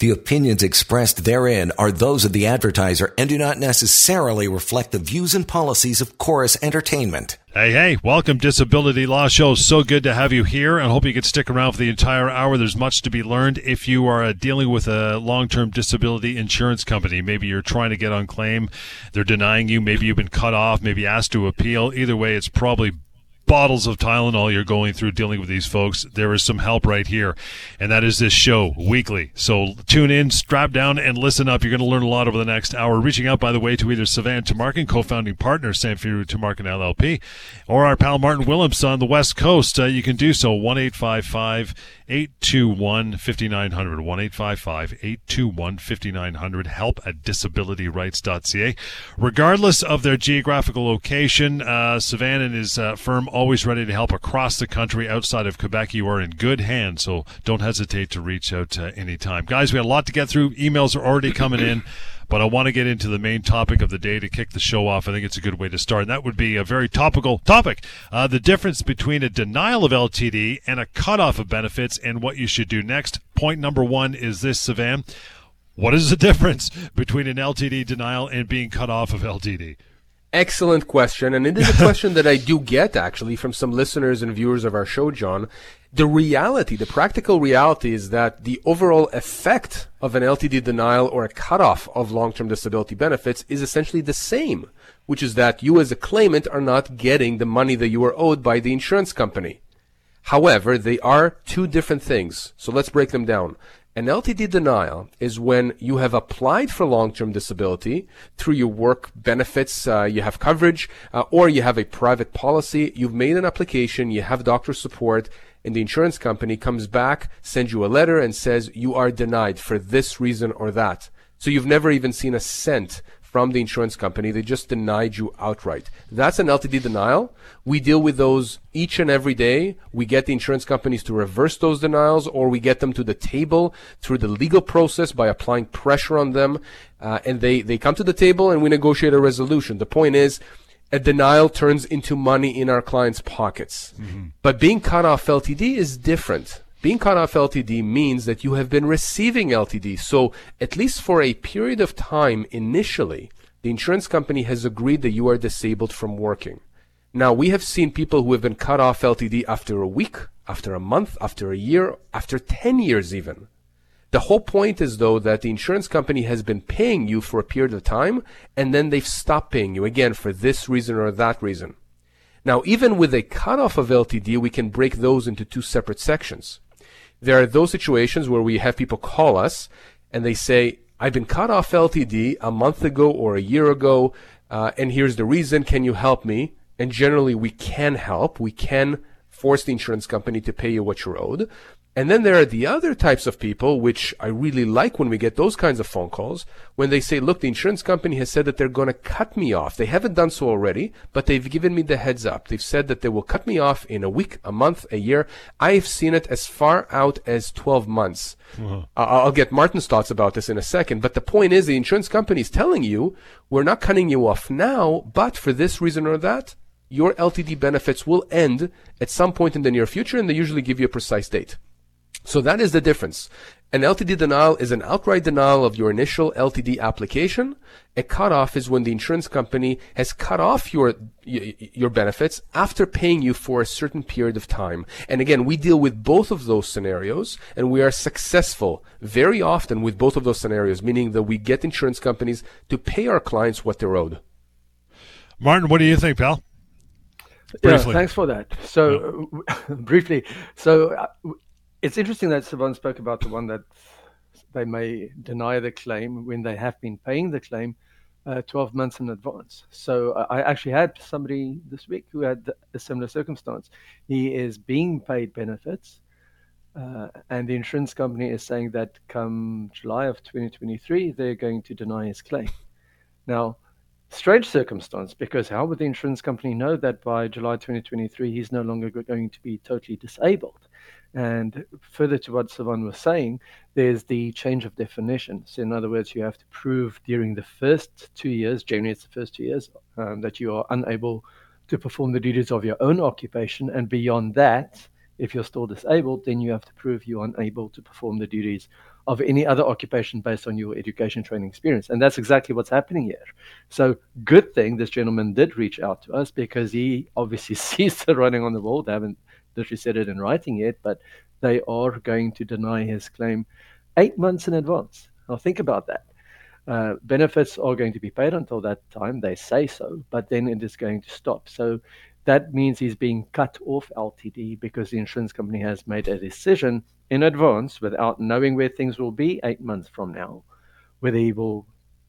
The opinions expressed therein are those of the advertiser and do not necessarily reflect the views and policies of Chorus Entertainment. Hey, hey, welcome Disability Law Show. So good to have you here and hope you can stick around for the entire hour. There's much to be learned if you are uh, dealing with a long-term disability insurance company. Maybe you're trying to get on claim. They're denying you. Maybe you've been cut off, maybe asked to appeal. Either way, it's probably bottles of Tylenol you're going through dealing with these folks, there is some help right here. And that is this show weekly. So tune in, strap down, and listen up. You're going to learn a lot over the next hour. Reaching out, by the way, to either Sivan Tumarkin, co-founding partner, Samfiru Tumarkin LLP, or our pal Martin Willems on the West Coast. Uh, you can do so, 1 821 5900. 1 821 5900. Help at disabilityrights.ca. Regardless of their geographical location, uh, Sivan and his uh, firm always ready to help across the country outside of Quebec. You are in good hands, so don't hesitate to reach out uh, anytime. Guys, we had a lot to get through. Emails are already coming in. But I want to get into the main topic of the day to kick the show off. I think it's a good way to start. And that would be a very topical topic. Uh, the difference between a denial of LTD and a cutoff of benefits and what you should do next. Point number one is this, Sivan. What is the difference between an LTD denial and being cut off of LTD? Excellent question. And it is a question that I do get actually from some listeners and viewers of our show, John. The reality, the practical reality is that the overall effect of an LTD denial or a cutoff of long-term disability benefits is essentially the same, which is that you as a claimant are not getting the money that you are owed by the insurance company. However, they are two different things. So let's break them down. An LTD denial is when you have applied for long-term disability through your work benefits, uh, you have coverage, uh, or you have a private policy. You've made an application, you have doctor support, and the insurance company comes back, sends you a letter, and says you are denied for this reason or that. So you've never even seen a cent from the insurance company. They just denied you outright. That's an LTD denial. We deal with those each and every day. We get the insurance companies to reverse those denials or we get them to the table through the legal process by applying pressure on them. Uh, and they, they come to the table and we negotiate a resolution. The point is, a denial turns into money in our clients' pockets. Mm-hmm. But being cut off LTD is different. Being cut off LTD means that you have been receiving LTD. So at least for a period of time initially, the insurance company has agreed that you are disabled from working. Now we have seen people who have been cut off LTD after a week, after a month, after a year, after 10 years even. The whole point is though that the insurance company has been paying you for a period of time and then they've stopped paying you again for this reason or that reason. Now even with a cutoff of LTD, we can break those into two separate sections. There are those situations where we have people call us and they say, I've been cut off LTD a month ago or a year ago, uh, and here's the reason. Can you help me? And generally, we can help. We can force the insurance company to pay you what you're owed. And then there are the other types of people, which I really like when we get those kinds of phone calls, when they say, look, the insurance company has said that they're going to cut me off. They haven't done so already, but they've given me the heads up. They've said that they will cut me off in a week, a month, a year. I've seen it as far out as 12 months. Uh-huh. I'll get Martin's thoughts about this in a second, but the point is the insurance company is telling you, we're not cutting you off now, but for this reason or that, your LTD benefits will end at some point in the near future, and they usually give you a precise date. So that is the difference. An LTD denial is an outright denial of your initial LTD application. A cutoff is when the insurance company has cut off your your benefits after paying you for a certain period of time. And again, we deal with both of those scenarios and we are successful very often with both of those scenarios, meaning that we get insurance companies to pay our clients what they're owed. Martin, what do you think, pal? Briefly. Yeah, thanks for that. So, yeah. briefly, so uh, it's interesting that Sivan spoke about the one that they may deny the claim when they have been paying the claim uh, 12 months in advance. So uh, I actually had somebody this week who had a similar circumstance. He is being paid benefits, uh, and the insurance company is saying that come July of 2023, they're going to deny his claim. Now, strange circumstance because how would the insurance company know that by July 2023 he's no longer going to be totally disabled? And further to what Sivan was saying, there's the change of definition. So, in other words, you have to prove during the first two years, generally it's the first two years, um, that you are unable to perform the duties of your own occupation. And beyond that, if you're still disabled, then you have to prove you're unable to perform the duties of any other occupation based on your education training experience. And that's exactly what's happening here. So, good thing this gentleman did reach out to us because he obviously sees the writing on the wall. They haven't literally said it in writing yet, but they are going to deny his claim eight months in advance. Now, think about that. Uh, benefits are going to be paid until that time, they say so, but then it is going to stop. So that means he's being cut off LTD because the insurance company has made a decision in advance without knowing where things will be eight months from now, whether he will,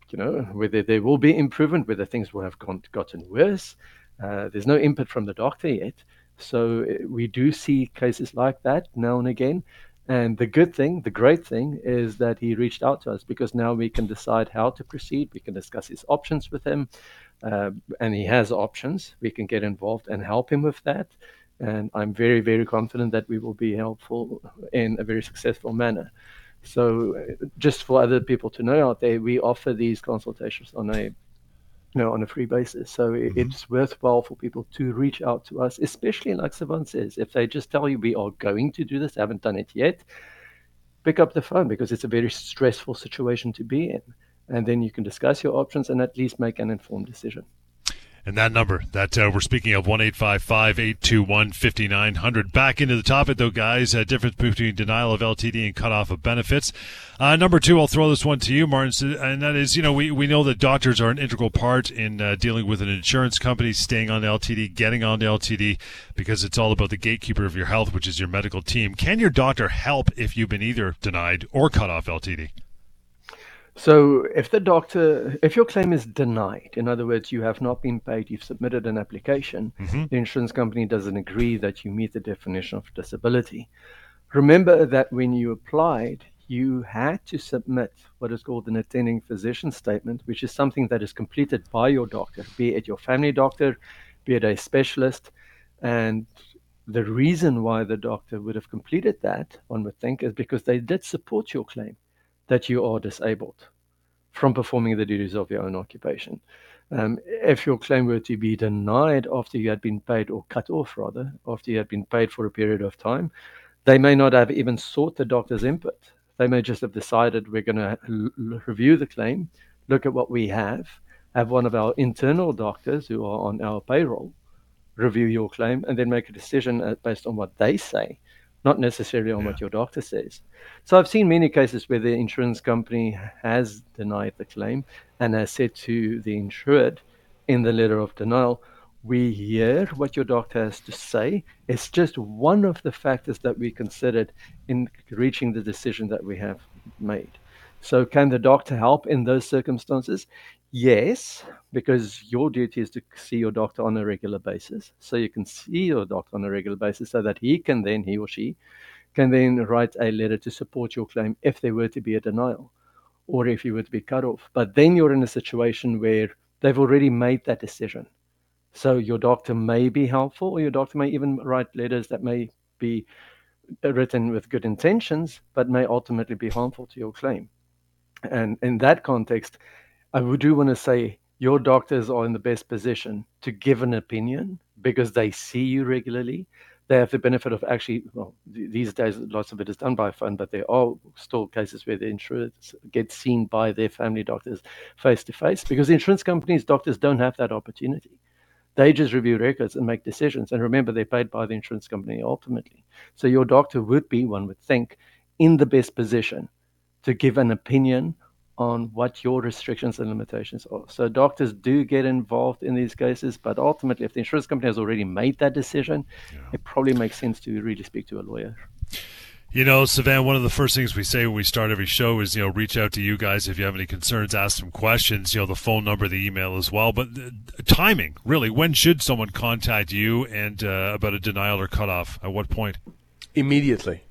you know, whether there will be improvement, whether things will have gone, gotten worse. Uh, there's no input from the doctor yet. So uh, we do see cases like that now and again. And the good thing, the great thing, is that he reached out to us because now we can decide how to proceed. We can discuss his options with him, uh, and he has options. We can get involved and help him with that. And I'm very, very confident that we will be helpful in a very successful manner. So, uh, just for other people to know out there, we offer these consultations on a you know, on a free basis. So mm-hmm. it's worthwhile for people to reach out to us, especially like Sivan says, if they just tell you we are going to do this, haven't done it yet, pick up the phone because it's a very stressful situation to be in. And then you can discuss your options and at least make an informed decision. And that number that uh, we're speaking of, 1 821 5900. Back into the topic, though, guys. Uh, difference between denial of LTD and cutoff of benefits. Uh, number two, I'll throw this one to you, Martin, and that is, you know, we, we know that doctors are an integral part in uh, dealing with an insurance company, staying on LTD, getting on LTD, because it's all about the gatekeeper of your health, which is your medical team. Can your doctor help if you've been either denied or cut off LTD? So, if the doctor, if your claim is denied, in other words, you have not been paid, you've submitted an application, mm-hmm. the insurance company doesn't agree that you meet the definition of disability. Remember that when you applied, you had to submit what is called an attending physician statement, which is something that is completed by your doctor, be it your family doctor, be it a specialist. And the reason why the doctor would have completed that, one would think, is because they did support your claim that you are disabled from performing the duties of your own occupation. Um, if your claim were to be denied after you had been paid, or cut off rather, after you had been paid for a period of time, they may not have even sought the doctor's input. They may just have decided we're going to l- review the claim, look at what we have, have one of our internal doctors who are on our payroll review your claim, and then make a decision uh, based on what they say not necessarily on yeah. what your doctor says. So I've seen many cases where the insurance company has denied the claim and has said to the insured in the letter of denial, we hear what your doctor has to say. It's just one of the factors that we considered in reaching the decision that we have made. So, can the doctor help in those circumstances? Yes, because your duty is to see your doctor on a regular basis. So you can see your doctor on a regular basis so that he can then, he or she, can then write a letter to support your claim if there were to be a denial or if you were to be cut off. But then you're in a situation where they've already made that decision. So your doctor may be helpful, or your doctor may even write letters that may be written with good intentions, but may ultimately be harmful to your claim. And in that context, I do want to say your doctors are in the best position to give an opinion because they see you regularly. They have the benefit of actually, well, these days, lots of it is done by phone, but there are still cases where the insurance get seen by their family doctors face to face because insurance companies, doctors don't have that opportunity. They just review records and make decisions. And remember, they're paid by the insurance company ultimately. So your doctor would be, one would think, in the best position to give an opinion on what your restrictions and limitations are. So doctors do get involved in these cases, but ultimately, if the insurance company has already made that decision, yeah. it probably makes sense to really speak to a lawyer. You know, Sivan, one of the first things we say when we start every show is, you know, reach out to you guys if you have any concerns, ask some questions, you know, the phone number, the email as well. But uh, timing, really, when should someone contact you and uh, about a denial or cutoff? At what point? Immediately.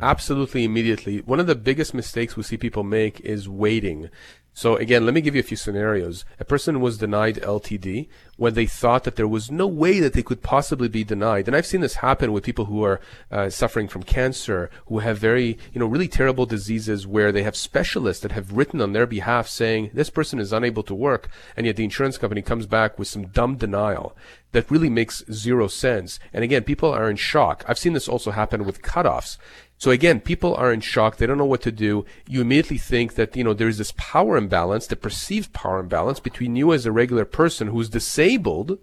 Absolutely immediately. One of the biggest mistakes we see people make is waiting. So again, let me give you a few scenarios. A person was denied LTD. when they thought that there was no way that they could possibly be denied. And I've seen this happen with people who are uh, suffering from cancer, who have very, you know, really terrible diseases where they have specialists that have written on their behalf saying this person is unable to work, and yet the insurance company comes back with some dumb denial that really makes zero sense. And again, people are in shock. I've seen this also happen with cutoffs. So again, people are in shock. They don't know what to do. You immediately think that, you know, there's this power imbalance, the perceived power imbalance between you as a regular person who's disabled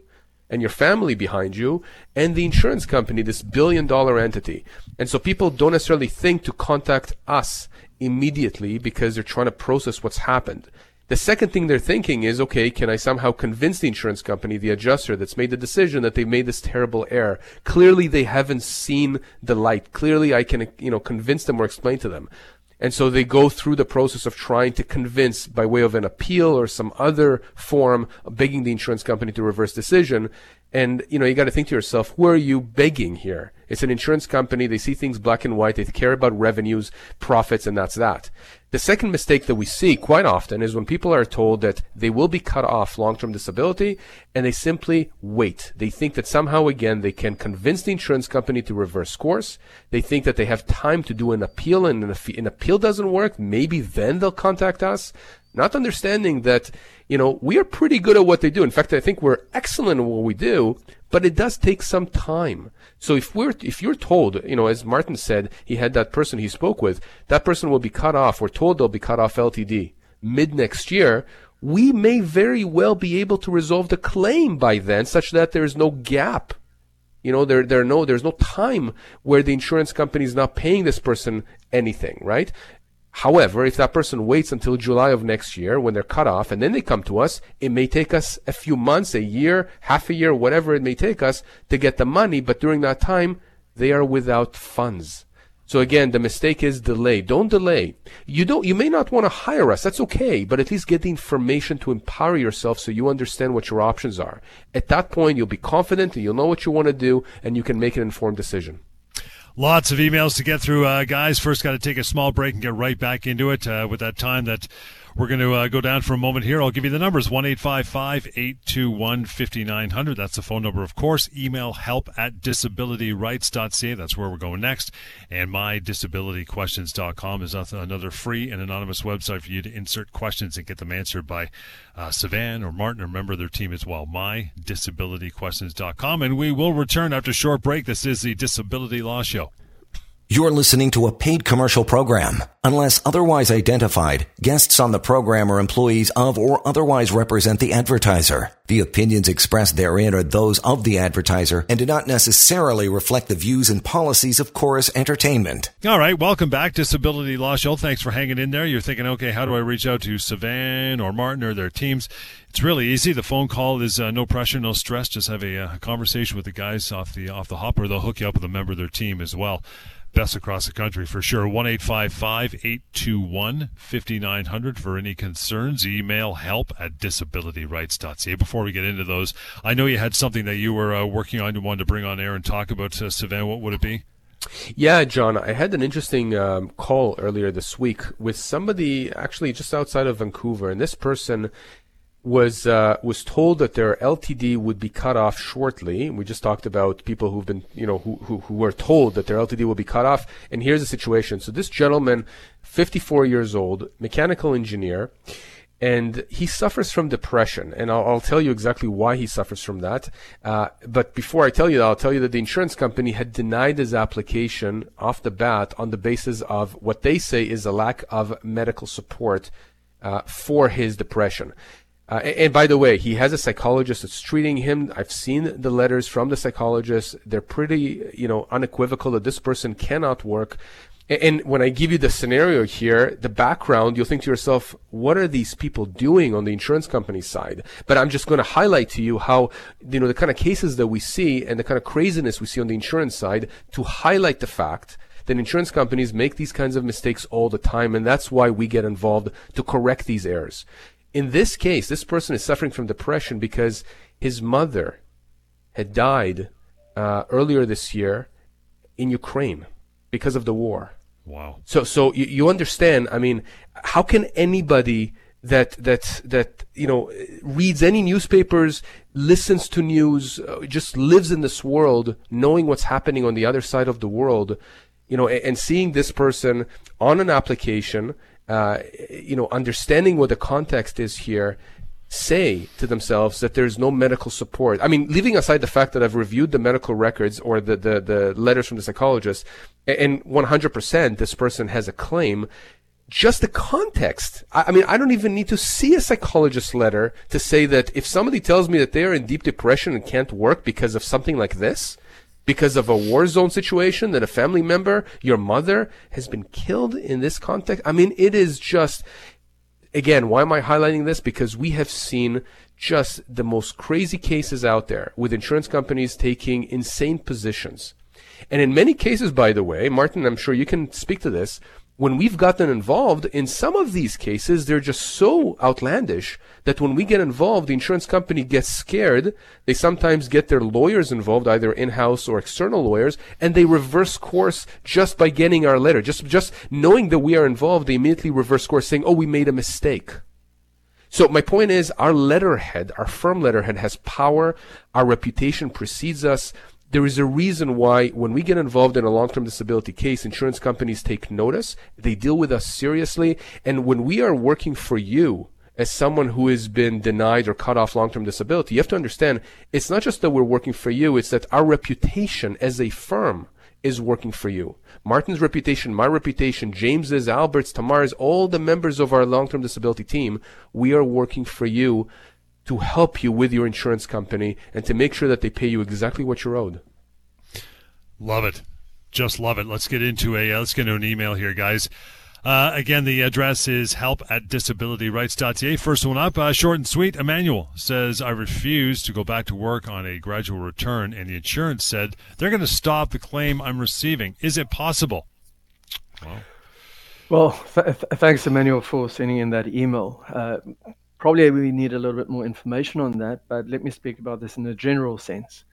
and your family behind you and the insurance company, this billion dollar entity. And so people don't necessarily think to contact us immediately because they're trying to process what's happened. The second thing they're thinking is, okay, can I somehow convince the insurance company, the adjuster that's made the decision that they've made this terrible error? Clearly they haven't seen the light. Clearly I can, you know, convince them or explain to them. And so they go through the process of trying to convince by way of an appeal or some other form, begging the insurance company to reverse decision. And, you know, you got to think to yourself, who are you begging here? It's an insurance company. They see things black and white. They care about revenues, profits, and that's that. The second mistake that we see quite often is when people are told that they will be cut off long-term disability and they simply wait. They think that somehow again they can convince the insurance company to reverse course. They think that they have time to do an appeal and if an appeal doesn't work, maybe then they'll contact us not understanding that, you know, we are pretty good at what they do. In fact, I think we're excellent at what we do, but it does take some time. So if we're, if you're told, you know, as Martin said, he had that person he spoke with, that person will be cut off, we're told they'll be cut off LTD mid next year, we may very well be able to resolve the claim by then such that there is no gap. You know, there, there no, there's no time where the insurance company is not paying this person anything, right? However, if that person waits until July of next year when they're cut off and then they come to us, it may take us a few months, a year, half a year, whatever it may take us to get the money. But during that time, they are without funds. So again, the mistake is delay. Don't delay. You don't, you may not want to hire us. That's okay, but at least get the information to empower yourself so you understand what your options are. At that point, you'll be confident and you'll know what you want to do and you can make an informed decision. Lots of emails to get through, uh, guys. First, got to take a small break and get right back into it uh, with that time that we're going to uh, go down for a moment here. I'll give you the numbers 1 821 5900. That's the phone number, of course. Email help at disabilityrights.ca. That's where we're going next. And mydisabilityquestions.com is another free and anonymous website for you to insert questions and get them answered by uh, Sivan or Martin or member of their team as well. Mydisabilityquestions.com. And we will return after a short break. This is the Disability Law Show. You're listening to a paid commercial program. Unless otherwise identified, guests on the program are employees of or otherwise represent the advertiser. The opinions expressed therein are those of the advertiser and do not necessarily reflect the views and policies of Chorus Entertainment. All right, welcome back, Disability Law Show. Thanks for hanging in there. You're thinking, okay, how do I reach out to Sivan or Martin or their teams? It's really easy. The phone call is uh, no pressure, no stress. Just have a, uh, conversation with the guys off the off the hop, or they'll hook you up with a member of their team as well best across the country for sure. 1 821 5900 for any concerns. Email help at disabilityrights.ca. Before we get into those, I know you had something that you were uh, working on, you wanted to bring on air and talk about, uh, Sivan. What would it be? Yeah, John, I had an interesting um, call earlier this week with somebody actually just outside of Vancouver, and this person was uh, was told that their LTD would be cut off shortly. We just talked about people who've been, you know, who, who, who were told that their LTD will be cut off. And here's the situation. So this gentleman, 54 years old, mechanical engineer, and he suffers from depression. And I'll, I'll tell you exactly why he suffers from that. Uh, but before I tell you that, I'll tell you that the insurance company had denied his application off the bat on the basis of what they say is a lack of medical support uh, for his depression. Uh, and, and, by the way, he has a psychologist that's treating him. I've seen the letters from the psychologist. They're pretty, you know, unequivocal that this person cannot work. And, and when I give you the scenario here, the background, you'll think to yourself, what are these people doing on the insurance company side? But I'm just going to highlight to you how, you know, the kind of cases that we see and the kind of craziness we see on the insurance side to highlight the fact that insurance companies make these kinds of mistakes all the time. And that's why we get involved to correct these errors. In this case, this person is suffering from depression because his mother had died uh, earlier this year in Ukraine because of the war. Wow. So, so you, you understand? I mean, how can anybody that that that you know reads any newspapers, listens to news, uh, just lives in this world, knowing what's happening on the other side of the world, you know, and, and seeing this person on an application, uh, you know, understanding what the context is here, say to themselves that there's no medical support. I mean, leaving aside the fact that I've reviewed the medical records or the, the, the letters from the psychologist, and 100% this person has a claim, just the context. I, I, mean, I don't even need to see a psychologist letter to say that if somebody tells me that they are in deep depression and can't work because of something like this, because of a war zone situation, that a family member, your mother, has been killed in this context. I mean, it is just, again, why am I highlighting this? Because we have seen just the most crazy cases out there with insurance companies taking insane positions. And in many cases, by the way, Martin, I'm sure you can speak to this, when we've gotten involved, in some of these cases, they're just so outlandish that when we get involved, the insurance company gets scared. They sometimes get their lawyers involved, either in-house or external lawyers, and they reverse course just by getting our letter. Just, just knowing that we are involved, they immediately reverse course saying, oh, we made a mistake. So my point is, our letterhead, our firm letterhead has power. Our reputation precedes us there is a reason why when we get involved in a long-term disability case, insurance companies take notice, they deal with us seriously, and when we are working for you as someone who has been denied or cut off long-term disability, you have to understand it's not just that we're working for you, it's that our reputation as a firm is working for you. Martin's reputation, my reputation, James's, Albert's, Tamar's, all the members of our long-term disability team, we are working for you to help you with your insurance company and to make sure that they pay you exactly what you're owed. Love it. Just love it. Let's get into a uh, let's get into an email here, guys. Uh, again, the address is help at disabilityrights.ca. First one up, uh, short and sweet. Emmanuel says, I refuse to go back to work on a gradual return, and the insurance said they're going to stop the claim I'm receiving. Is it possible? Well, well th- thanks, Emmanuel, for sending in that email. Uh, Probably we need a little bit more information on that, but let me speak about this in a general sense.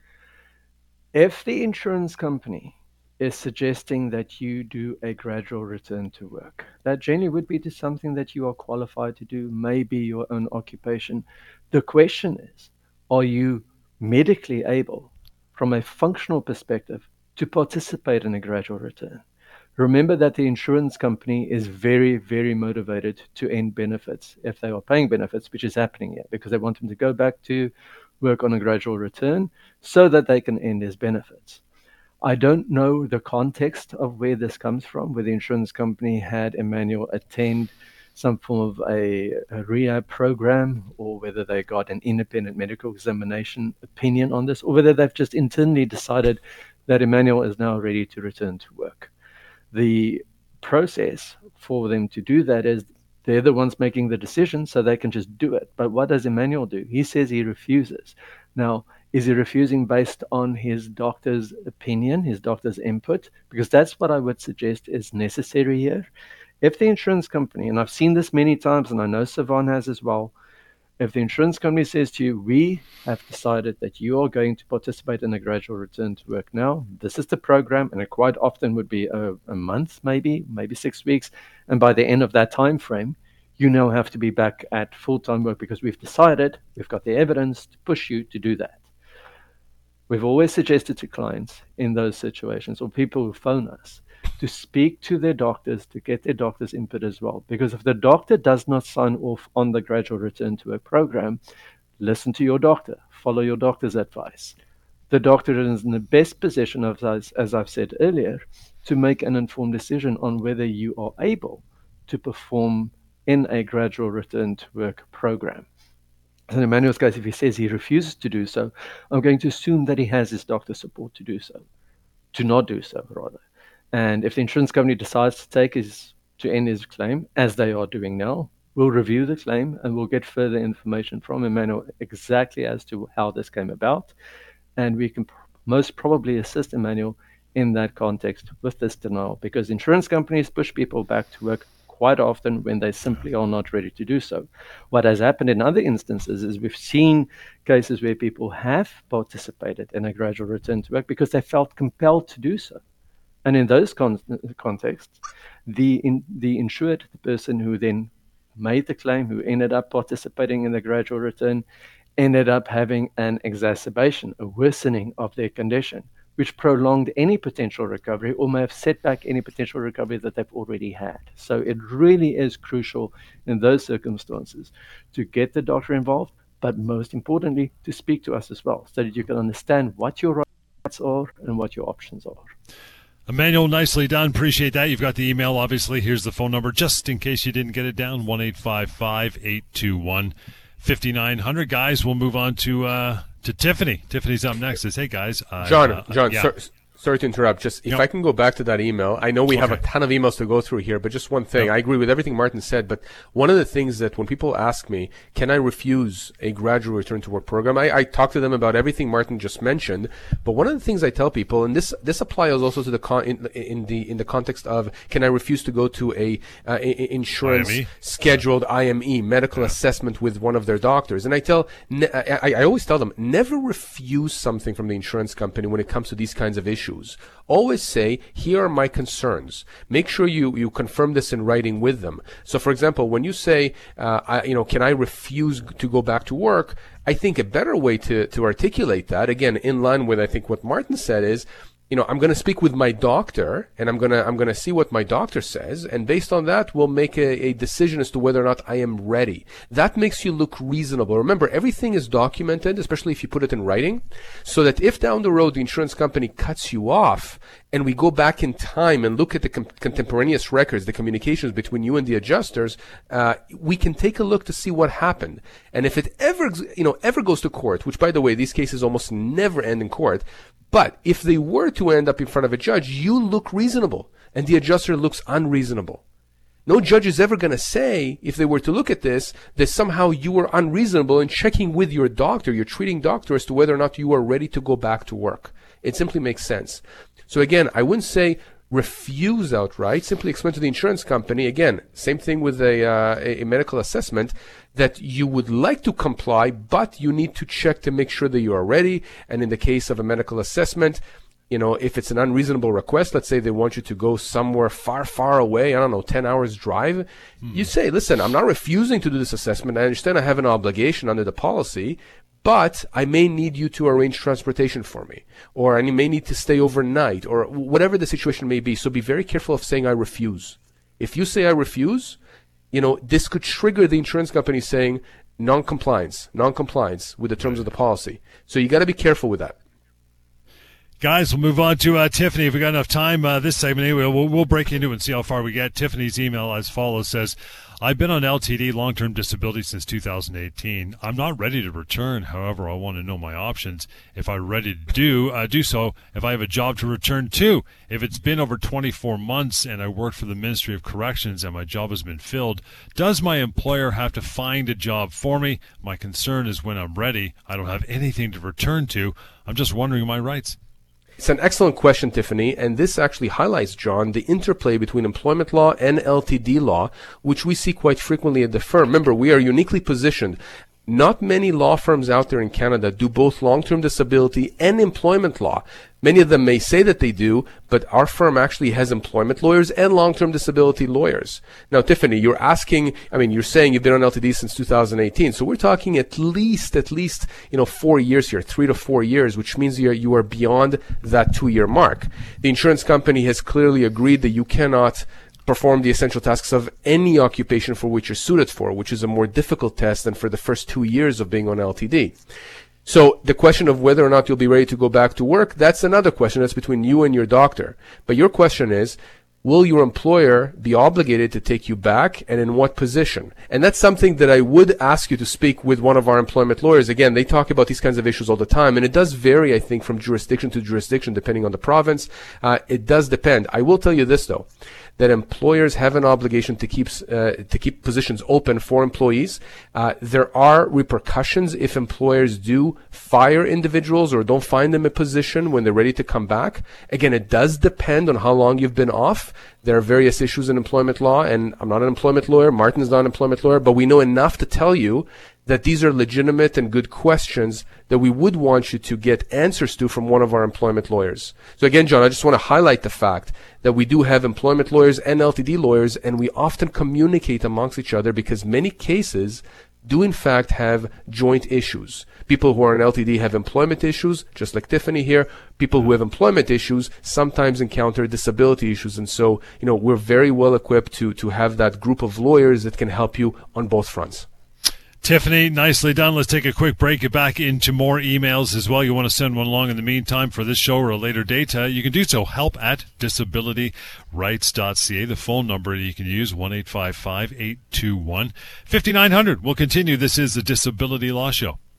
If the insurance company is suggesting that you do a gradual return to work, that generally would be to something that you are qualified to do, maybe your own occupation. The question is, are you medically able, from a functional perspective, to participate in a gradual return? Remember that the insurance company is very, very motivated to end benefits if they are paying benefits, which is happening yet, because they want them to go back to work on a gradual return so that they can end his benefits. I don't know the context of where this comes from, where the insurance company had Emmanuel attend some form of a, a, rehab program, or whether they got an independent medical examination opinion on this, or whether they've just internally decided that Emmanuel is now ready to return to work the process for them to do that is they're the ones making the decision, so they can just do it. But what does Emmanuel do? He says he refuses. Now, is he refusing based on his doctor's opinion, his doctor's input? Because that's what I would suggest is necessary here. If the insurance company, and I've seen this many times, and I know Sivan has as well, if the insurance company says to you, we have decided that you are going to participate in a gradual return to work now, this is the program, and it quite often would be a, a month, maybe, maybe six weeks, and by the end of that time frame, you now have to be back at full time work because we've decided, we've got the evidence to push you to do that. We've always suggested to clients in those situations or people who phone us to speak to their doctors to get their doctor's input as well. Because if the doctor does not sign off on the gradual return to work program, listen to your doctor, follow your doctor's advice. The doctor is in the best position, as, as I've said earlier, to make an informed decision on whether you are able to perform in a gradual return to work program. in Emmanuel's case, if he says he refuses to do so, I'm going to assume that he has his doctor's support to do so, to not do so, rather. And if the insurance company decides to take his to end his claim, as they are doing now, we'll review the claim and we'll get further information from Emmanuel exactly as to how this came about. And we can most probably assist Emmanuel in that context with this denial because insurance companies push people back to work quite often when they simply are not ready to do so. What has happened in other instances is we've seen cases where people have participated in a gradual return to work because they felt compelled to do so. And in those con- contexts, the in, the insured, the person who then made the claim, who ended up participating in the gradual return, ended up having an exacerbation, a worsening of their condition, which prolonged any potential recovery or may have set back any potential recovery that they've already had. So it really is crucial in those circumstances to get the doctor involved, but most importantly, to speak to us as well so that you can understand what your rights are and what your options are. Emmanuel, nicely done. Appreciate that. You've got the email, obviously. Here's the phone number, just in case you didn't get it down 1 821 5900. Guys, we'll move on to uh, to Tiffany. Tiffany's up next. Says, hey, guys. Uh, John, uh, John, yeah. sir, sorry to interrupt. Just if. I can go back to that email, I know we okay. have a ton of emails to go through here, but just one thing. I agree with everything Martin said, but one of the things that when people ask me, can I refuse a gradual return to work program? I, I talk to them about everything Martin just mentioned, but one of the things I tell people, and this this applies also to the con- in, in the in the context of can I refuse to go to a, uh, insurance IME? scheduled IME medical yeah. assessment with one of their doctors, and I tell I, I always tell them never refuse something from the insurance company when it comes to these kinds of issues issues. Always say, here are my concerns. Make sure you, you confirm this in writing with them. So, for example, when you say, uh, I, you know, can I refuse to go back to work? I think a better way to, to articulate that, again, in line with, I think, what Martin said is, you know, I'm going to speak with my doctor and I'm going to, I'm going to see what my doctor says. And based on that, we'll make a, a, decision as to whether or not I am ready. That makes you look reasonable. Remember, everything is documented, especially if you put it in writing, so that if down the road the insurance company cuts you off and we go back in time and look at the com- contemporaneous records, the communications between you and the adjusters, uh, we can take a look to see what happened. And if it ever, you know, ever goes to court, which by the way, these cases almost never end in court, but if they were to end up in front of a judge, you look reasonable and the adjuster looks unreasonable. No judge is ever going to say, if they were to look at this, that somehow you were unreasonable in checking with your doctor, your treating doctor, as to whether or not you are ready to go back to work. It simply makes sense. So again, I wouldn't say refuse outright. Simply explain to the insurance company, again, same thing with a, uh, a medical assessment, that you would like to comply, but you need to check to make sure that you are ready. And in the case of a medical assessment, you know, if it's an unreasonable request, let's say they want you to go somewhere far, far away, I don't know, 10 hours drive, mm. you say, listen, I'm not refusing to do this assessment. I understand I have an obligation under the policy, but I may need you to arrange transportation for me, or I may need to stay overnight, or whatever the situation may be. So be very careful of saying I refuse. If you say I refuse, you know, this could trigger the insurance company saying non-compliance, non-compliance with the terms of the policy. So you got to be careful with that. Guys, we'll move on to uh, Tiffany. If we got enough time, uh, this segment anyway, we'll, we'll break into it and see how far we get. Tiffany's email as follows says, I've been on LTD long term disability since 2018. I'm not ready to return. However, I want to know my options. If I'm ready to do, uh, do so, if I have a job to return to. If it's been over 24 months and I work for the Ministry of Corrections and my job has been filled, does my employer have to find a job for me? My concern is when I'm ready, I don't have anything to return to. I'm just wondering my rights. It's an excellent question, Tiffany, and this actually highlights, John, the interplay between employment law and LTD law, which we see quite frequently at the firm. Remember, we are uniquely positioned not many law firms out there in Canada do both long-term disability and employment law. Many of them may say that they do, but our firm actually has employment lawyers and long-term disability lawyers. Now, Tiffany, you're asking, I mean, you're saying you've been on LTD since 2018. So we're talking at least, at least, you know, four years here, three to four years, which means you're, you are beyond that two-year mark. The insurance company has clearly agreed that you cannot perform the essential tasks of any occupation for which you're suited for, which is a more difficult test than for the first two years of being on LTD. So the question of whether or not you'll be ready to go back to work, that's another question. That's between you and your doctor. But your question is, will your employer be obligated to take you back and in what position? And that's something that I would ask you to speak with one of our employment lawyers. Again, they talk about these kinds of issues all the time, and it does vary, I think, from jurisdiction to jurisdiction, depending on the province. Uh, it does depend. I will tell you this, though that employers have an obligation to keep uh, to keep positions open for employees. Uh, there are repercussions if employers do fire individuals or don't find them a position when they're ready to come back. Again, it does depend on how long you've been off. There are various issues in employment law, and I'm not an employment lawyer. Martin is not an employment lawyer, but we know enough to tell you that these are legitimate and good questions that we would want you to get answers to from one of our employment lawyers. So again, John, I just want to highlight the fact that we do have employment lawyers and LTD lawyers, and we often communicate amongst each other because many cases do in fact have joint issues. People who are in LTD have employment issues, just like Tiffany here. People who have employment issues sometimes encounter disability issues. And so, you know, we're very well equipped to, to have that group of lawyers that can help you on both fronts. Tiffany, nicely done. Let's take a quick break. Get back into more emails as well. You want to send one along in the meantime for this show or a later date. Uh, you can do so. Help at disabilityrights.ca. The phone number you can use, 1 821 5900. We'll continue. This is the Disability Law Show.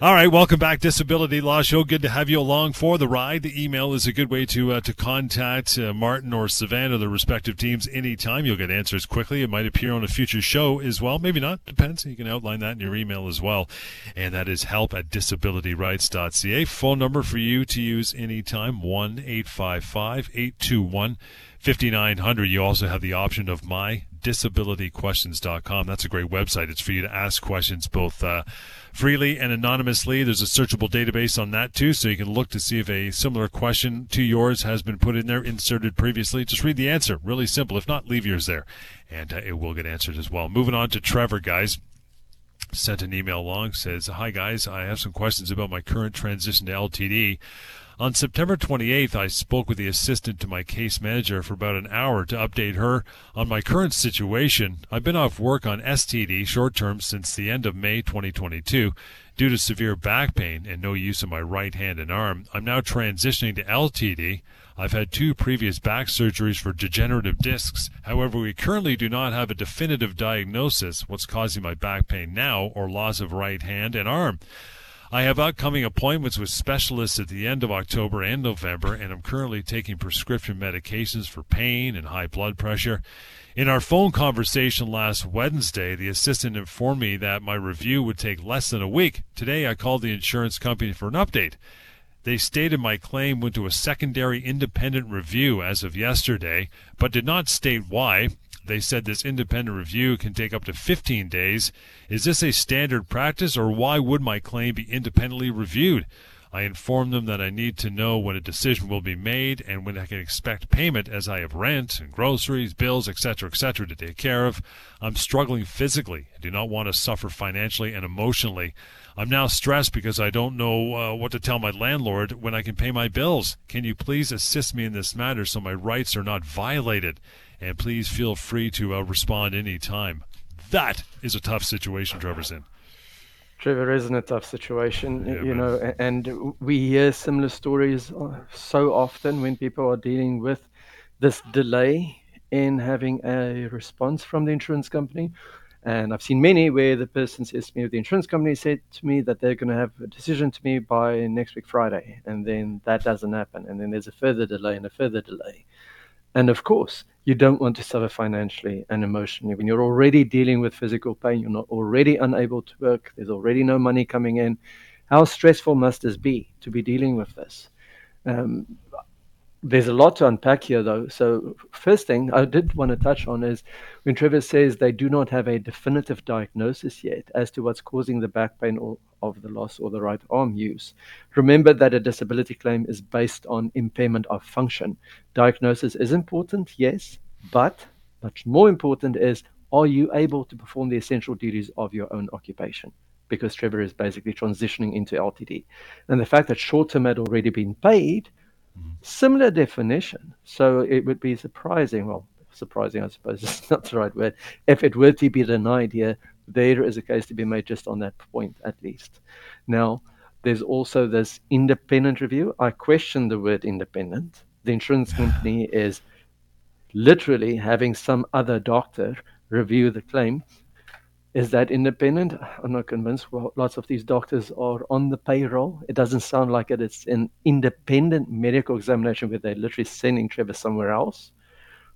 All right, welcome back, Disability Law Show. Good to have you along for the ride. The email is a good way to uh, to contact uh, Martin or Savannah, the respective teams, anytime. You'll get answers quickly. It might appear on a future show as well. Maybe not. Depends. You can outline that in your email as well. And that is help at disabilityrights.ca. Phone number for you to use anytime 1 855 821 5900. You also have the option of my disabilityquestions.com. That's a great website. It's for you to ask questions both. Uh, freely and anonymously. There's a searchable database on that too, so you can look to see if a similar question to yours has been put in there, inserted previously. Just read the answer. Really simple. If not, leave yours there, and uh, it will get answered as well. Moving on to Trevor, guys sent an email along says hi guys i have some questions about my current transition to ltd on September 28th, I spoke with the assistant to my case manager for about an hour to update her on my current situation. I've been off work on STD short term since the end of May 2022 due to severe back pain and no use of my right hand and arm. I'm now transitioning to LTD. I've had two previous back surgeries for degenerative discs. However, we currently do not have a definitive diagnosis what's causing my back pain now or loss of right hand and arm. I have upcoming appointments with specialists at the end of October and November, and I'm currently taking prescription medications for pain and high blood pressure. In our phone conversation last Wednesday, the assistant informed me that my review would take less than a week. Today, I called the insurance company for an update. They stated my claim went to a secondary independent review as of yesterday, but did not state why. They said this independent review can take up to 15 days. Is this a standard practice, or why would my claim be independently reviewed? I informed them that I need to know when a decision will be made and when I can expect payment as I have rent and groceries, bills, etc., etc. to take care of. I'm struggling physically I do not want to suffer financially and emotionally. I'm now stressed because I don't know uh, what to tell my landlord when I can pay my bills. Can you please assist me in this matter so my rights are not violated? And please feel free to uh, respond anytime. That is a tough situation Trevor's in. Trevor is in a tough situation, yeah, you man. know, and we hear similar stories uh, so often when people are dealing with this delay in having a response from the insurance company. And I've seen many where the person says to me, the insurance company said to me that they're going to have a decision to me by next week Friday. And then that doesn't happen. And then there's a further delay and a further delay. And of course, you don't want to suffer financially and emotionally. When you're already dealing with physical pain, you're not already unable to work, there's already no money coming in. How stressful must this be to be dealing with this? Um, there's a lot to unpack here, though. So, first thing I did want to touch on is when Trevor says they do not have a definitive diagnosis yet as to what's causing the back pain or of the loss or the right arm use. Remember that a disability claim is based on impairment of function. Diagnosis is important, yes, but much more important is are you able to perform the essential duties of your own occupation? Because Trevor is basically transitioning into LTD. And the fact that short term had already been paid Similar definition. So it would be surprising, well, surprising, I suppose is not the right word, if it were to be denied here, there is a case to be made just on that point at least. Now, there's also this independent review. I question the word independent. The insurance company is literally having some other doctor review the claim is that independent? I'm not convinced. Well, lots of these doctors are on the payroll. It doesn't sound like it. It's an independent medical examination where they're literally sending Trevor somewhere else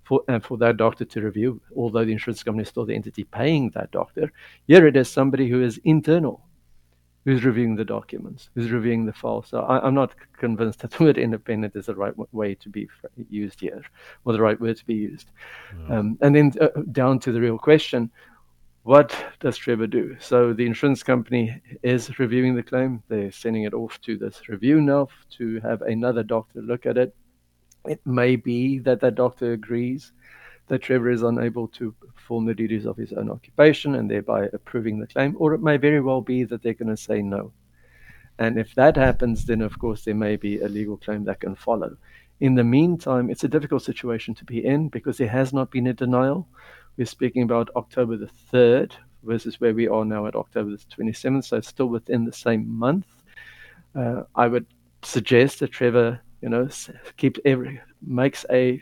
for, and for that doctor to review, although the insurance company is still the entity paying that doctor. Here it is somebody who is internal, who's reviewing the documents, who's reviewing the file. So I, am not convinced that the word independent is the right way to be used here, or the right word to be used. Yeah. Um, and then uh, down to the real question what does Trevor do? So the insurance company is reviewing the claim. They're sending it off to this review now to have another doctor look at it. It may be that that doctor agrees that Trevor is unable to perform the duties of his own occupation and thereby approving the claim, or it may very well be that they're going to say no. And if that happens, then of course there may be a legal claim that can follow. In the meantime, it's a difficult situation to be in because there has not been a denial. We're speaking about October the 3rd versus where we are now at October the 27th, so still within the same month. Uh, I would suggest that Trevor, you know, keeps every makes a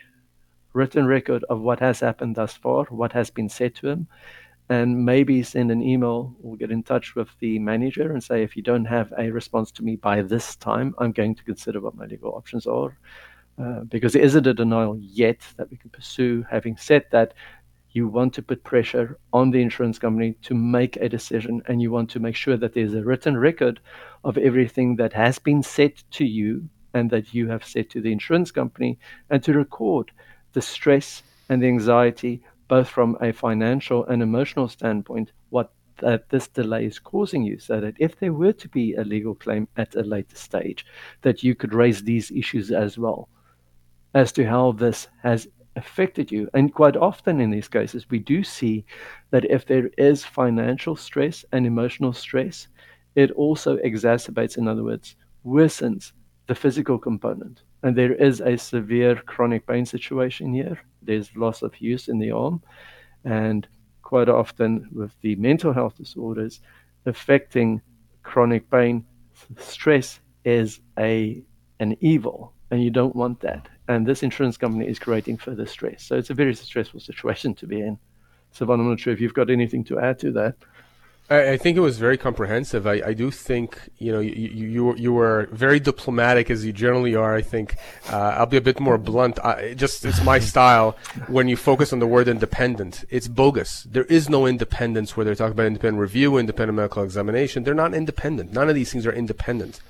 written record of what has happened thus far, what has been said to him, and maybe send an email or get in touch with the manager and say, if you don't have a response to me by this time, I'm going to consider what my legal options are. Uh, because there isn't a denial yet that we can pursue. Having said that, you want to put pressure on the insurance company to make a decision and you want to make sure that there's a written record of everything that has been said to you and that you have said to the insurance company and to record the stress and the anxiety both from a financial and emotional standpoint what that this delay is causing you so that if there were to be a legal claim at a later stage that you could raise these issues as well. As to how this has affected you. And quite often in these cases, we do see that if there is financial stress and emotional stress, it also exacerbates, in other words, worsens the physical component. And there is a severe chronic pain situation here. There's loss of use in the arm. And quite often with the mental health disorders affecting chronic pain, stress is a an evil and you don't want that. And this insurance company is creating further stress. So it's a very stressful situation to be in. So, I'm not sure if you've got anything to add to that. I, I think it was very comprehensive. I, I do think you know you, you you were very diplomatic as you generally are. I think uh, I'll be a bit more blunt. I, just it's my style. When you focus on the word independent, it's bogus. There is no independence where they're talking about independent review, independent medical examination. They're not independent. None of these things are independent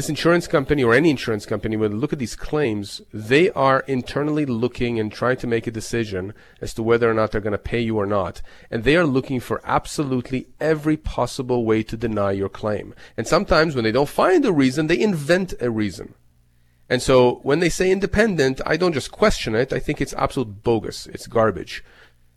this insurance company or any insurance company, when they look at these claims, they are internally looking and trying to make a decision as to whether or not they're going to pay you or not. And they are looking for absolutely every possible way to deny your claim. And sometimes when they don't find a reason, they invent a reason. And so when they say independent, I don't just question it. I think it's absolute bogus. It's garbage.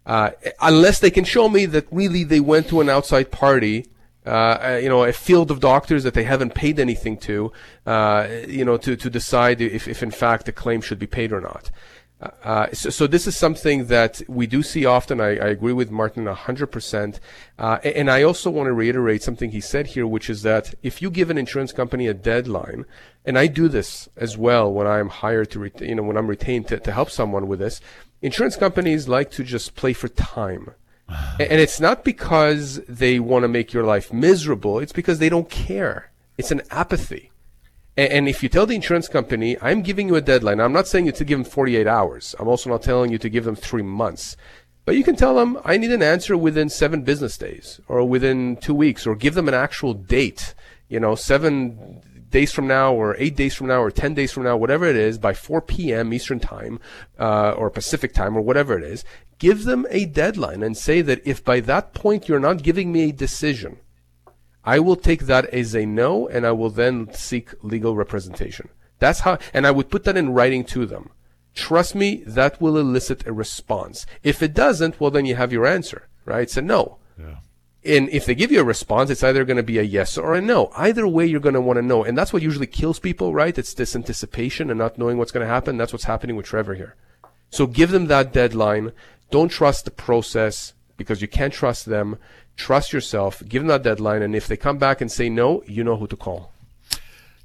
Uh, unless they can show me that really they went to an outside party uh, you know, a field of doctors that they haven't paid anything to, uh, you know, to, to decide if, if in fact the claim should be paid or not. Uh, uh so, so, this is something that we do see often. I, I agree with Martin 100%. Uh, and I also want to reiterate something he said here, which is that if you give an insurance company a deadline, and I do this as well when I'm hired to, you know, when I'm retained to, to help someone with this, insurance companies like to just play for time and it's not because they want to make your life miserable, it's because they don't care. It's an apathy. And if you tell the insurance company, I'm giving you a deadline, I'm not saying you to give them 48 hours. I'm also not telling you to give them three months. But you can tell them, I need an answer within seven business days or within two weeks or give them an actual date. You know, seven days from now or eight days from now or 10 days from now, whatever it is, by 4 p.m. Eastern time uh, or Pacific time or whatever it is, give them a deadline and say that if by that point you're not giving me a decision, I will take that as a no and I will then seek legal representation. That's how, and I would put that in writing to them. Trust me, that will elicit a response. If it doesn't, well, then you have your answer, right? It's a no. Yeah. And if they give you a response, it's either going to be a yes or a no. Either way, you're going to want to know. And that's what usually kills people, right? It's this anticipation and not knowing what's going to happen. That's what's happening with Trevor here. So give them that deadline. Don't trust the process because you can't trust them. Trust yourself. Give them that deadline. And if they come back and say no, you know who to call.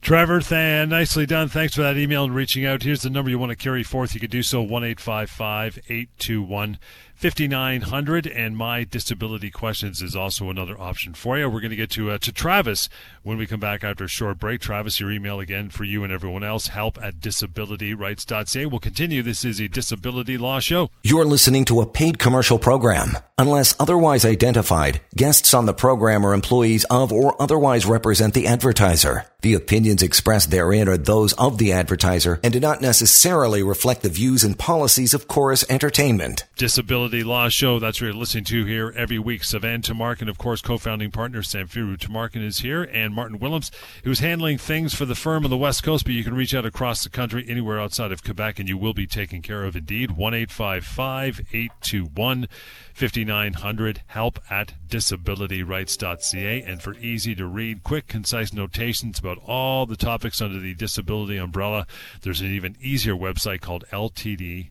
Trevor, th- nicely done. Thanks for that email and reaching out. Here's the number you want to carry forth. You could do so 1 821 5900 and my disability questions is also another option for you. We're going to get to uh, to travis when we come back after a short break. Travis your email again for you and everyone else help at disabilityrights.ca we'll continue. This is a disability law show. You're listening to a paid commercial program. Unless otherwise identified guests on the program are employees of or otherwise represent the advertiser the opinions expressed therein are those of the advertiser and do not necessarily reflect the views and policies of chorus entertainment disability Law Show. That's what you're listening to here every week. Sivan Tamarkin, of course, co-founding partner Samfiru Tamarkin is here, and Martin Willems, who's handling things for the firm on the West Coast, but you can reach out across the country, anywhere outside of Quebec, and you will be taken care of indeed. 1 821 5900 help at disabilityrights.ca and for easy to read quick concise notations about all the topics under the disability umbrella there's an even easier website called ltdfaq.ca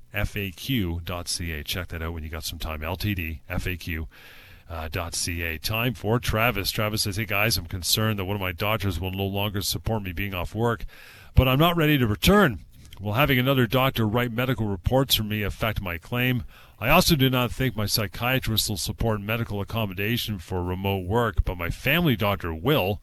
check that out when you got some time ltdfaq uh. Time for Travis. Travis says, "Hey guys, I'm concerned that one of my doctors will no longer support me being off work, but I'm not ready to return. Will having another doctor write medical reports for me affect my claim? I also do not think my psychiatrist will support medical accommodation for remote work, but my family doctor will.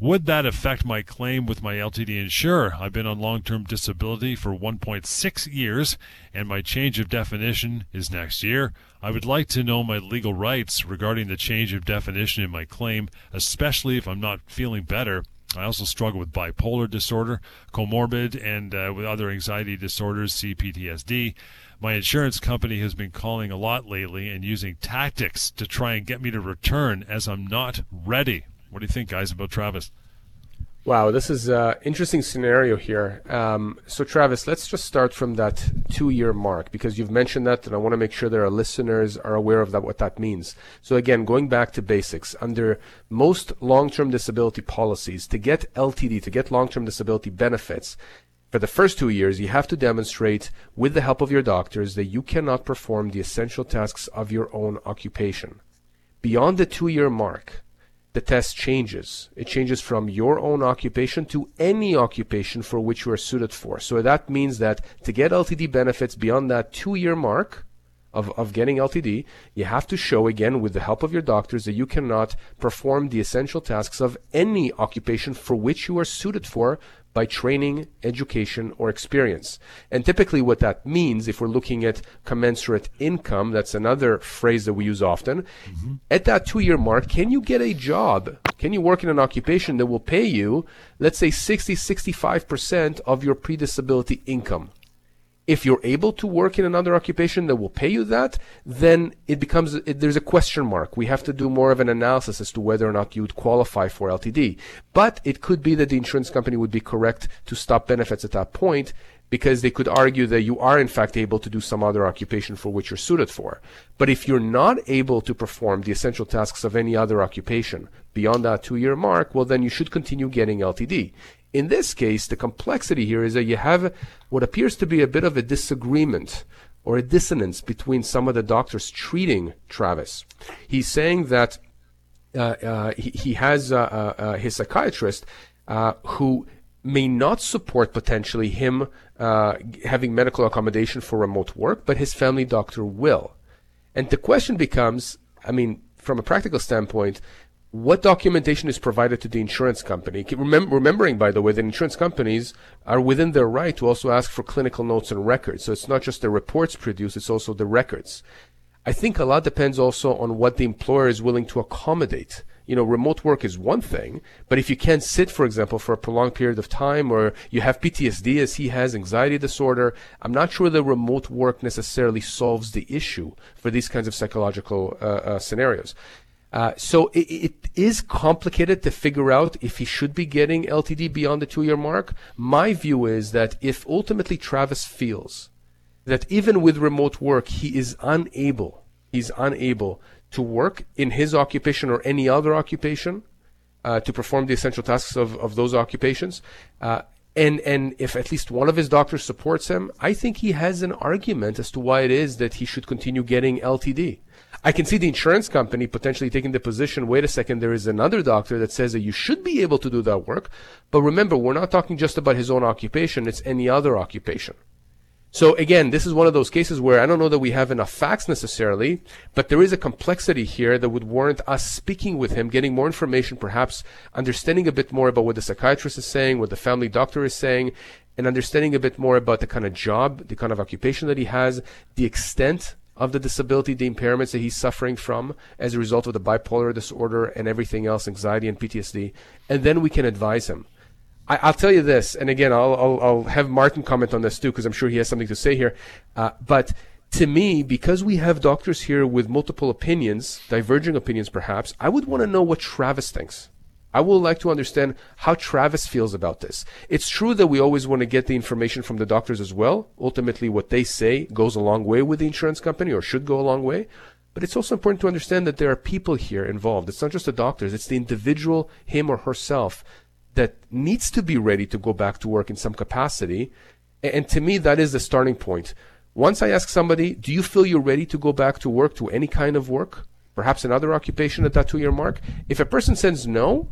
Would that affect my claim with my LTD insurer? I've been on long term disability for 1.6 years, and my change of definition is next year. I would like to know my legal rights regarding the change of definition in my claim, especially if I'm not feeling better. I also struggle with bipolar disorder, comorbid, and uh, with other anxiety disorders, CPTSD. My insurance company has been calling a lot lately and using tactics to try and get me to return as I'm not ready. What do you think, guys, about Travis? Wow, this is an interesting scenario here. Um, so, Travis, let's just start from that two-year mark because you've mentioned that, and I want to make sure that our listeners are aware of that, what that means. So, again, going back to basics, under most long-term disability policies, to get LTD, to get long-term disability benefits, for the first two years, you have to demonstrate with the help of your doctors that you cannot perform the essential tasks of your own occupation. Beyond the two year mark, the test changes. It changes from your own occupation to any occupation for which you are suited for. So that means that to get LTD benefits beyond that two year mark, of, of getting LTD, you have to show again with the help of your doctors that you cannot perform the essential tasks of any occupation for which you are suited for by training, education, or experience. And typically, what that means, if we're looking at commensurate income, that's another phrase that we use often. Mm-hmm. At that two year mark, can you get a job? Can you work in an occupation that will pay you, let's say, 60, 65% of your pre disability income? If you're able to work in another occupation that will pay you that, then it becomes it, there's a question mark. We have to do more of an analysis as to whether or not you would qualify for LTD. But it could be that the insurance company would be correct to stop benefits at that point because they could argue that you are in fact able to do some other occupation for which you're suited for. But if you're not able to perform the essential tasks of any other occupation beyond that two year mark, well, then you should continue getting LTD. In this case, the complexity here is that you have what appears to be a bit of a disagreement or a dissonance between some of the doctors treating Travis. He's saying that uh, uh, he, he, has uh, uh, uh his psychiatrist uh, who may not support potentially him having medical accommodation for remote work, but his family doctor will. And the question becomes I mean, from a practical standpoint, what documentation is provided to the insurance company? Remem- remembering, by the way, that insurance companies are within their right to also ask for clinical notes and records. So it's not just the reports produced, it's also the records. I think a lot depends also on what the employer is willing to accommodate. You know, remote work is one thing, but if you can't sit, for example, for a prolonged period of time, or you have PTSD as he has, anxiety disorder, I'm not sure that remote work necessarily solves the issue for these kinds of psychological uh, uh, scenarios. Uh, so it, it is complicated to figure out if he should be getting LTD beyond the two year mark. My view is that if ultimately Travis feels that even with remote work, he is unable, he's unable to work in his occupation or any other occupation uh, to perform the essential tasks of, of those occupations. Uh, and, and if at least one of his doctors supports him, I think he has an argument as to why it is that he should continue getting LTD. I can see the insurance company potentially taking the position wait a second, there is another doctor that says that you should be able to do that work. But remember, we're not talking just about his own occupation, it's any other occupation. So again, this is one of those cases where I don't know that we have enough facts necessarily, but there is a complexity here that would warrant us speaking with him, getting more information, perhaps understanding a bit more about what the psychiatrist is saying, what the family doctor is saying, and understanding a bit more about the kind of job, the kind of occupation that he has, the extent of the disability, the impairments that he's suffering from as a result of the bipolar disorder and everything else, anxiety and PTSD, and then we can advise him. I, will tell you this, and again, I'll, I'll, I'll, have Martin comment on this too, because I'm sure he has something to say here. Uh, but to me, because we have doctors here with multiple opinions, diverging opinions perhaps, I would want to know what Travis thinks. I would like to understand how Travis feels about this. It's true that we always want to get the information from the doctors as well. Ultimately, what they say goes a long way with the insurance company or should go a long way. But it's also important to understand that there are people here involved. It's not just the doctors, it's the individual, him or herself, that needs to be ready to go back to work in some capacity. And to me, that is the starting point. Once I ask somebody, do you feel you're ready to go back to work, to any kind of work, perhaps another occupation at that two year mark? If a person says no,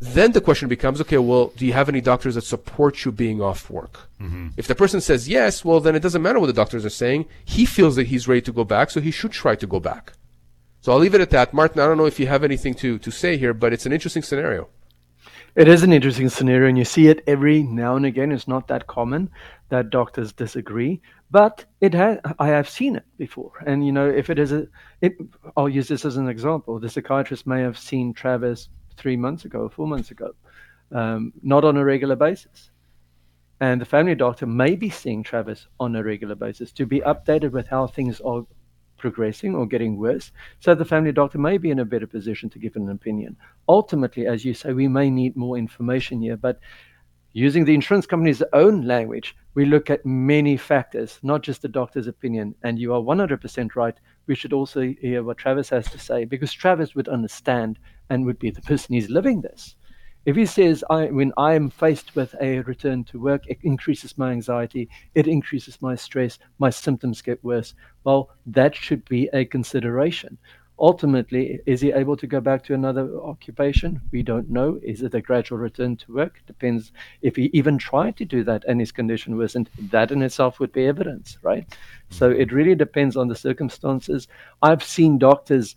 then the question becomes, okay, well, do you have any doctors that support you being off work? Mm-hmm. If the person says yes, well, then it doesn't matter what the doctors are saying. He feels that he's ready to go back, so he should try to go back. So I'll leave it at that. Martin, I don't know if you have anything to, to say here, but it's an interesting scenario. It is an interesting scenario, and you see it every now and again. It's not that common that doctors disagree, but it has. I have seen it before, and you know, if it is a, it, I'll use this as an example. The psychiatrist may have seen Travis three months ago, four months ago, um, not on a regular basis, and the family doctor may be seeing Travis on a regular basis to be updated with how things are progressing or getting worse. So the family doctor may be in a better position to give an opinion. Ultimately, as you say, we may need more information here, but using the insurance company's own language, we look at many factors, not just the doctor's opinion. And you are 100% right. We should also hear what Travis has to say because Travis would understand and would be the person who's living this. If he says, I, when I am faced with a return to work, it increases my anxiety, it increases my stress, my symptoms get worse, well, that should be a consideration. Ultimately, is he able to go back to another occupation? We don't know. Is it a gradual return to work? Depends if he even tried to do that and his condition worsened. That in itself would be evidence, right? So it really depends on the circumstances. I've seen doctors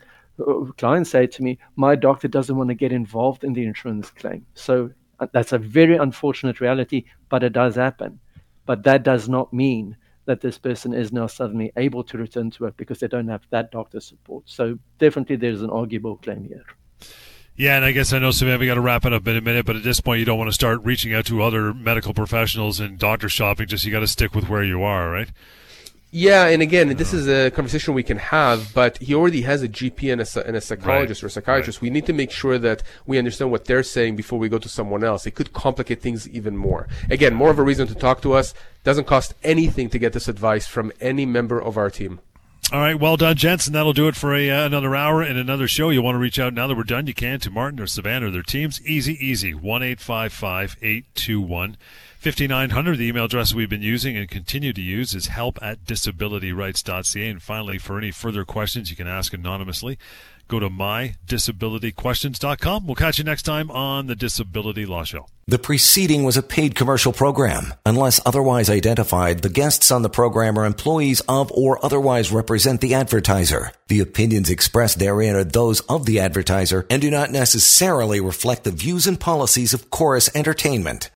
clients say to me, my doctor doesn't want to get involved in the insurance claim. So uh, that's a very unfortunate reality, but it does happen. But that does not mean that this person is now suddenly able to return to work because they don't have that doctor's support. So definitely there's an arguable claim here. Yeah, and I guess I know, Savannah, we got to wrap it up in a minute, but at this point, you don't want to start reaching out to other medical professionals and doctor shopping. Just you got to stick with where you are, right? Yeah, and again, this is a conversation we can have, but he already has a GP and a, and a psychologist right. or a psychiatrist. Right. We need to make sure that we understand what they're saying before we go to someone else. It could complicate things even more. Again, more of a reason to talk to us. Doesn't cost anything to get this advice from any member of our team. All right, well done, gents, and that'll do it for a, uh, another hour and another show. You want to reach out now that we're done, you can to Martin or Savannah or their teams. Easy, easy. One eight five five eight two one. 5900, the email address we've been using and continue to use is help at disabilityrights.ca. And finally, for any further questions, you can ask anonymously. Go to mydisabilityquestions.com. We'll catch you next time on the Disability Law Show. The preceding was a paid commercial program. Unless otherwise identified, the guests on the program are employees of or otherwise represent the advertiser. The opinions expressed therein are those of the advertiser and do not necessarily reflect the views and policies of Chorus Entertainment.